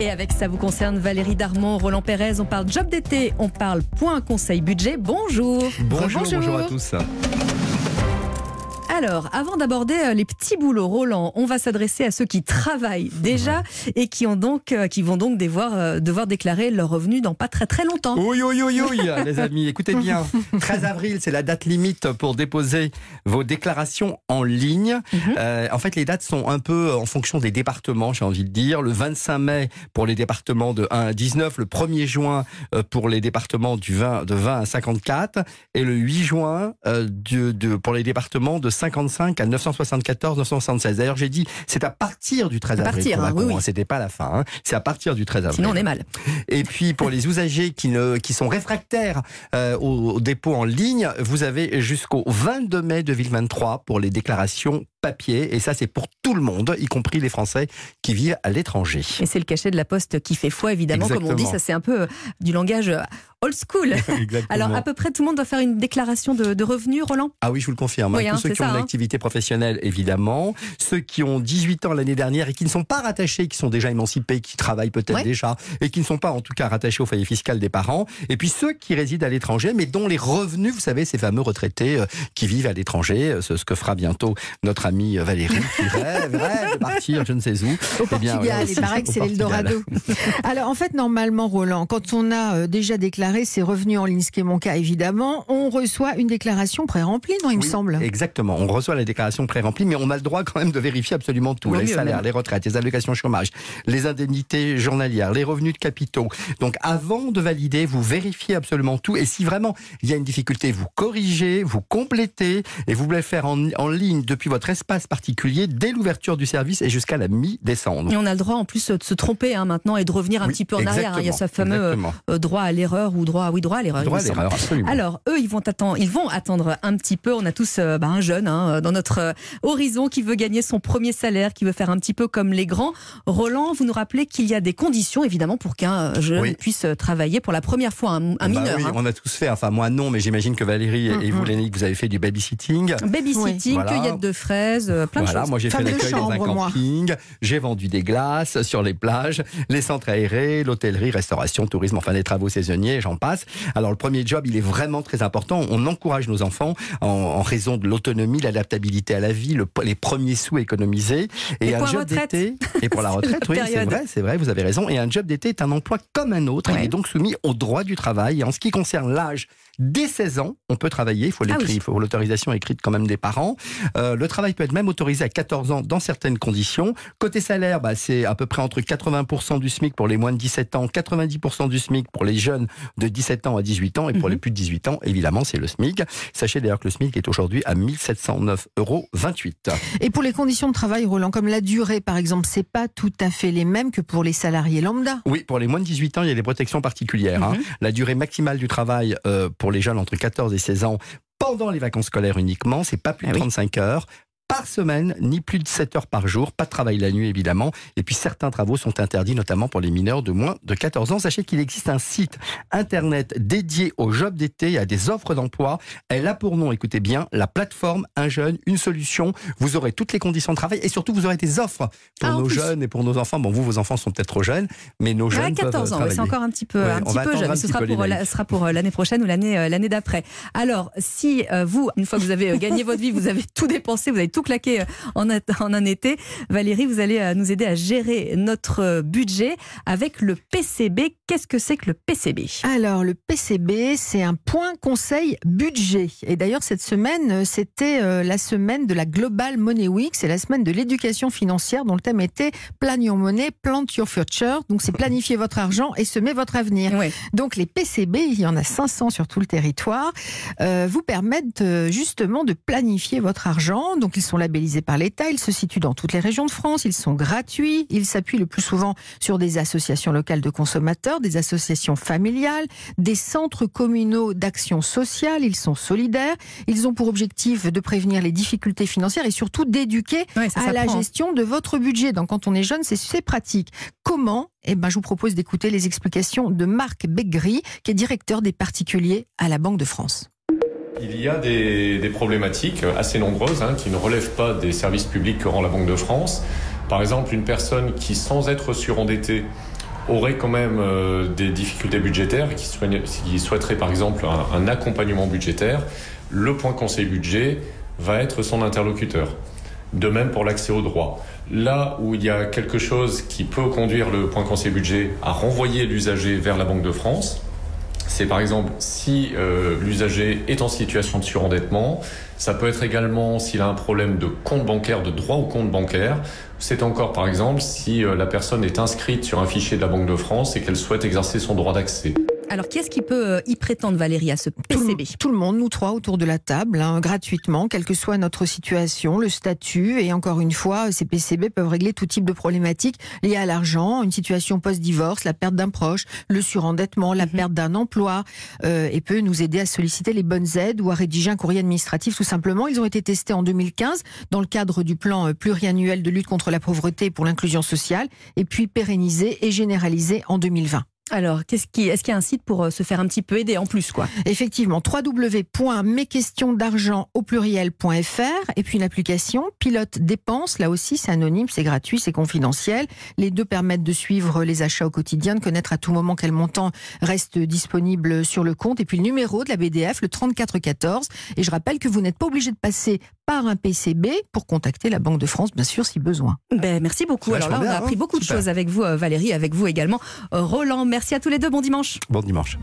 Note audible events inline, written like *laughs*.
Et avec ça vous concerne Valérie Darmon, Roland Pérez, on parle job d'été, on parle point conseil budget. Bonjour. Bonjour, bonjour, bonjour à tous. Alors, avant d'aborder euh, les petits boulots, Roland, on va s'adresser à ceux qui travaillent déjà et qui, ont donc, euh, qui vont donc devoir, euh, devoir déclarer leurs revenus dans pas très très longtemps. Oui, oui, oui, oui, *laughs* les amis, écoutez bien. *laughs* 13 avril, c'est la date limite pour déposer vos déclarations en ligne. Mhm. en fait, les dates sont un peu en fonction des départements, j'ai envie de dire. Le 25 mai pour les départements de 1 à 19, le 1er juin pour les départements du 20, de 20 à 54 et le 8 juin de, pour les départements de 55 à 974, 976. D'ailleurs, j'ai dit, c'est à partir du 13 avril. Partir, hein, oui, C'était pas la fin. Hein. C'est à partir du 13 avril. Sinon, on est mal. Et puis, pour les usagers qui, ne, qui sont réfractaires euh, au, au, dépôt en ligne, vous avez jusqu'au 22 mai 2023 pour les déclarations papier. Et ça, c'est pour tout le monde, y compris les Français qui vivent à l'étranger. Et c'est le cachet de la poste qui fait foi, évidemment. Comme on dit, ça c'est un peu euh, du langage euh, old school. *laughs* Alors, à peu près tout le monde doit faire une déclaration de, revenus, Roland? Ah oui, je vous le confirme. Hein. Tous ceux qui ont une hein. activité professionnelle, évidemment. Ceux qui ont 18 ans l'année dernière et qui ne sont pas rattachés, qui sont déjà émancipés, qui travaillent peut-être déjà, et qui ne sont pas en tout cas rattachés au foyer fiscal des parents. Et puis ceux qui résident à l'étranger, mais dont les revenus, vous savez, ces fameux retraités euh, qui vivent à l'étranger, ce que fera bientôt notre amie Valérie qui rêve, rêve de partir je ne sais où. Au eh Portugal, il paraît que c'est l'Eldorado. *laughs* Alors en fait, normalement, Roland, quand on a euh, déjà déclaré ses revenus en ligne, ce qui est mon cas évidemment, on reçoit une déclaration pré-remplie, non, il me semble Exactement, on reçoit la déclaration pré-remplie, mais on a le droit quand même de vérifier absolument tout. les salaires, les retraites, les allocations chômage, les indemnités journalières, les revenus de capitaux. Donc avant de valider, vous vérifiez absolument tout. Et si vraiment il y a une difficulté, vous corrigez, vous complétez et vous voulez faire en, en ligne depuis votre espace particulier dès l'ouverture du service et jusqu'à la mi-décembre. Et on a le droit en plus de se tromper hein, maintenant et de revenir un petit peu en arrière. Hein. Il y a ce fameux euh, droit à l'erreur ou droit, oui, droit à l'erreur. Droit à l'erreur, absolument. Alors eux, ils vont attendre, ils vont attendre un petit peu. On a tous euh, bah, un jeune hein, dans notre euh, horizon qui veut gagner son premier salaire, qui veut faire un petit peu comme les grands. Roland, vous nous rappelez qu'il y a des conditions évidemment pour qu'un jeune puisse travailler pour la première fois, un, bah mineur. oui, on a tous fait. Enfin moi non, mais j'imagine que Valérie et vous, Lénique, vous avez fait du babysitting. Babysitting, cueillette de fraises voilà, Moi, j'ai fait l'accueil dans un camping, j'ai vendu des glaces sur les plages, les centres aérés, l'hôtellerie, restauration, tourisme, enfin les travaux saisonniers, j'en passe. Alors, le premier job, il est vraiment très important. On encourage nos enfants en, raison de l'autonomie, l'adaptabilité à la vie, les premiers sous économisés. Et, un job d'été. Et pour la *laughs* retraite, oui, c'est vrai, c'est vrai, vous avez raison. Et un job d'été est un emploi comme un autre. Il est donc soumis au droit du travail. Et en ce qui concerne l'âge, dès 16 ans, on peut travailler. Il faut ah il faut l'autorisation écrite quand même des parents. Euh, le travail peut être même autorisé à 14 ans dans certaines conditions. Côté salaire, bah, c'est à peu près entre 80% du SMIC pour les moins de 17 ans, 90% du SMIC pour les jeunes de 17 ans à 18 ans et pour mhm. les plus de 18 ans, évidemment, c'est le SMIC. Sachez d'ailleurs que le SMIC est aujourd'hui à 1709,28 euros. Et pour les conditions de travail, Roland, comme la durée, par exemple, c'est pas tout à fait les mêmes que pour les salariés lambda. Oui, pour les moins de 18 ans, il y a des protections particulières. Hein. Mhm. La durée maximale du travail euh, pour les jeunes entre 14 et 16 ans pendant les vacances scolaires uniquement, c'est pas plus de 35 ah heures par semaine, ni plus de 7 heures par jour, pas de travail la nuit évidemment, et puis certains travaux sont interdits notamment pour les mineurs de moins de 14 ans. Sachez qu'il existe un site internet dédié aux jobs d'été et à des offres d'emploi. Elle a pour nom, écoutez bien, la plateforme Un jeune, une solution. Vous aurez toutes les conditions de travail et surtout vous aurez des offres pour ah, nos jeunes et pour nos enfants. Bon, vous, vos enfants sont peut-être trop jeunes, mais nos jeunes. 14 ans, c'est encore un petit peu, un petit peu jeune. Ce sera, pour, sera pour euh, l'année prochaine ou l'année euh, l'année d'après. Alors, si euh, vous, une fois que vous avez gagné votre vie, vous avez tout dépensé, vous avez tout claqué euh, en, en un été. Valérie, vous allez euh, nous aider à gérer notre euh, budget avec le PCB. Qu'est-ce que c'est que le PCB Alors, le PCB, c'est un point conseil budget. Et d'ailleurs, cette semaine, c'était la semaine de la Global Money Week. C'est la semaine de l'éducation financière dont le thème était Plan Your Money, Plant Your Future. Donc, c'est planifier votre argent et semer votre avenir. Donc, les PCB, il y en a 500 sur tout le territoire, vous permettent justement de planifier votre argent. Donc, ils sont labellisés par l'État. Ils se situent dans toutes les régions de France. Ils sont gratuits. Ils s'appuient le plus souvent sur des associations locales de consommateurs, des associations familiales, des centres communaux d'action sociale. Ils sont solidaires. Ils ont pour objectif de prévenir les difficultés financières et surtout d'éduquer à la gestion de votre budget. Donc, quand on est jeune, c'est pratique. Comment? Eh ben, je vous propose d'écouter les explications de Marc Begri, qui est directeur des particuliers à la Banque de France. Il y a des, problématiques assez nombreuses hein, qui ne relèvent pas des services publics que rend la Banque de France. Par exemple, une personne qui, sans être surendettée, auraient quand même des difficultés budgétaires et qui, souhaiteraient par exemple un accompagnement budgétaire, le point conseil budget va être son interlocuteur. De même pour l'accès au droit. Là où il y a quelque chose qui peut conduire le point conseil budget à renvoyer l'usager vers la Banque de France, c'est par exemple si euh, l'usager est en situation de surendettement, ça peut être également s'il a un problème de compte bancaire, de droit au compte bancaire, c'est encore par exemple si euh, la personne est inscrite sur un fichier de la Banque de France et qu'elle souhaite exercer son droit d'accès. Alors, qui est-ce qui peut euh, y prétendre, Valérie, à ce PCB tout le, monde, nous trois, autour de la table, hein, gratuitement, quelle que soit notre situation, le statut. Et encore une fois, ces PCB peuvent régler tout type de problématiques liées à l'argent, une situation post-divorce, la perte d'un proche, le surendettement, la mhm. perte d'un emploi, euh, et peut nous aider à solliciter les bonnes aides ou à rédiger un courrier administratif, tout simplement. Ils ont été testés en 2015 dans le cadre du plan euh, pluriannuel de lutte contre la pauvreté et pour l'inclusion sociale, et puis pérennisés et généralisés en 2020. Alors, qu'est-ce qui, est-ce qu'il y a un site pour euh, se faire un petit peu aider en plus, quoi? Effectivement, www.mesquestionsdargent au et puis une application Pilote Dépenses. Là aussi, c'est anonyme, c'est gratuit, c'est confidentiel. Les deux permettent de suivre les achats au quotidien, de connaître à tout moment quel montant reste disponible sur le compte. Et puis le numéro de la BDF, le 3414. Et je rappelle que vous n'êtes pas obligé de passer par un PCB pour contacter la Banque de France, bien sûr, si besoin. Ben, merci beaucoup. Alors là, on a appris hein. beaucoup de choses avec vous, euh, Valérie, avec vous également, euh, Roland. Merci à tous les deux. Bon dimanche. Bon dimanche.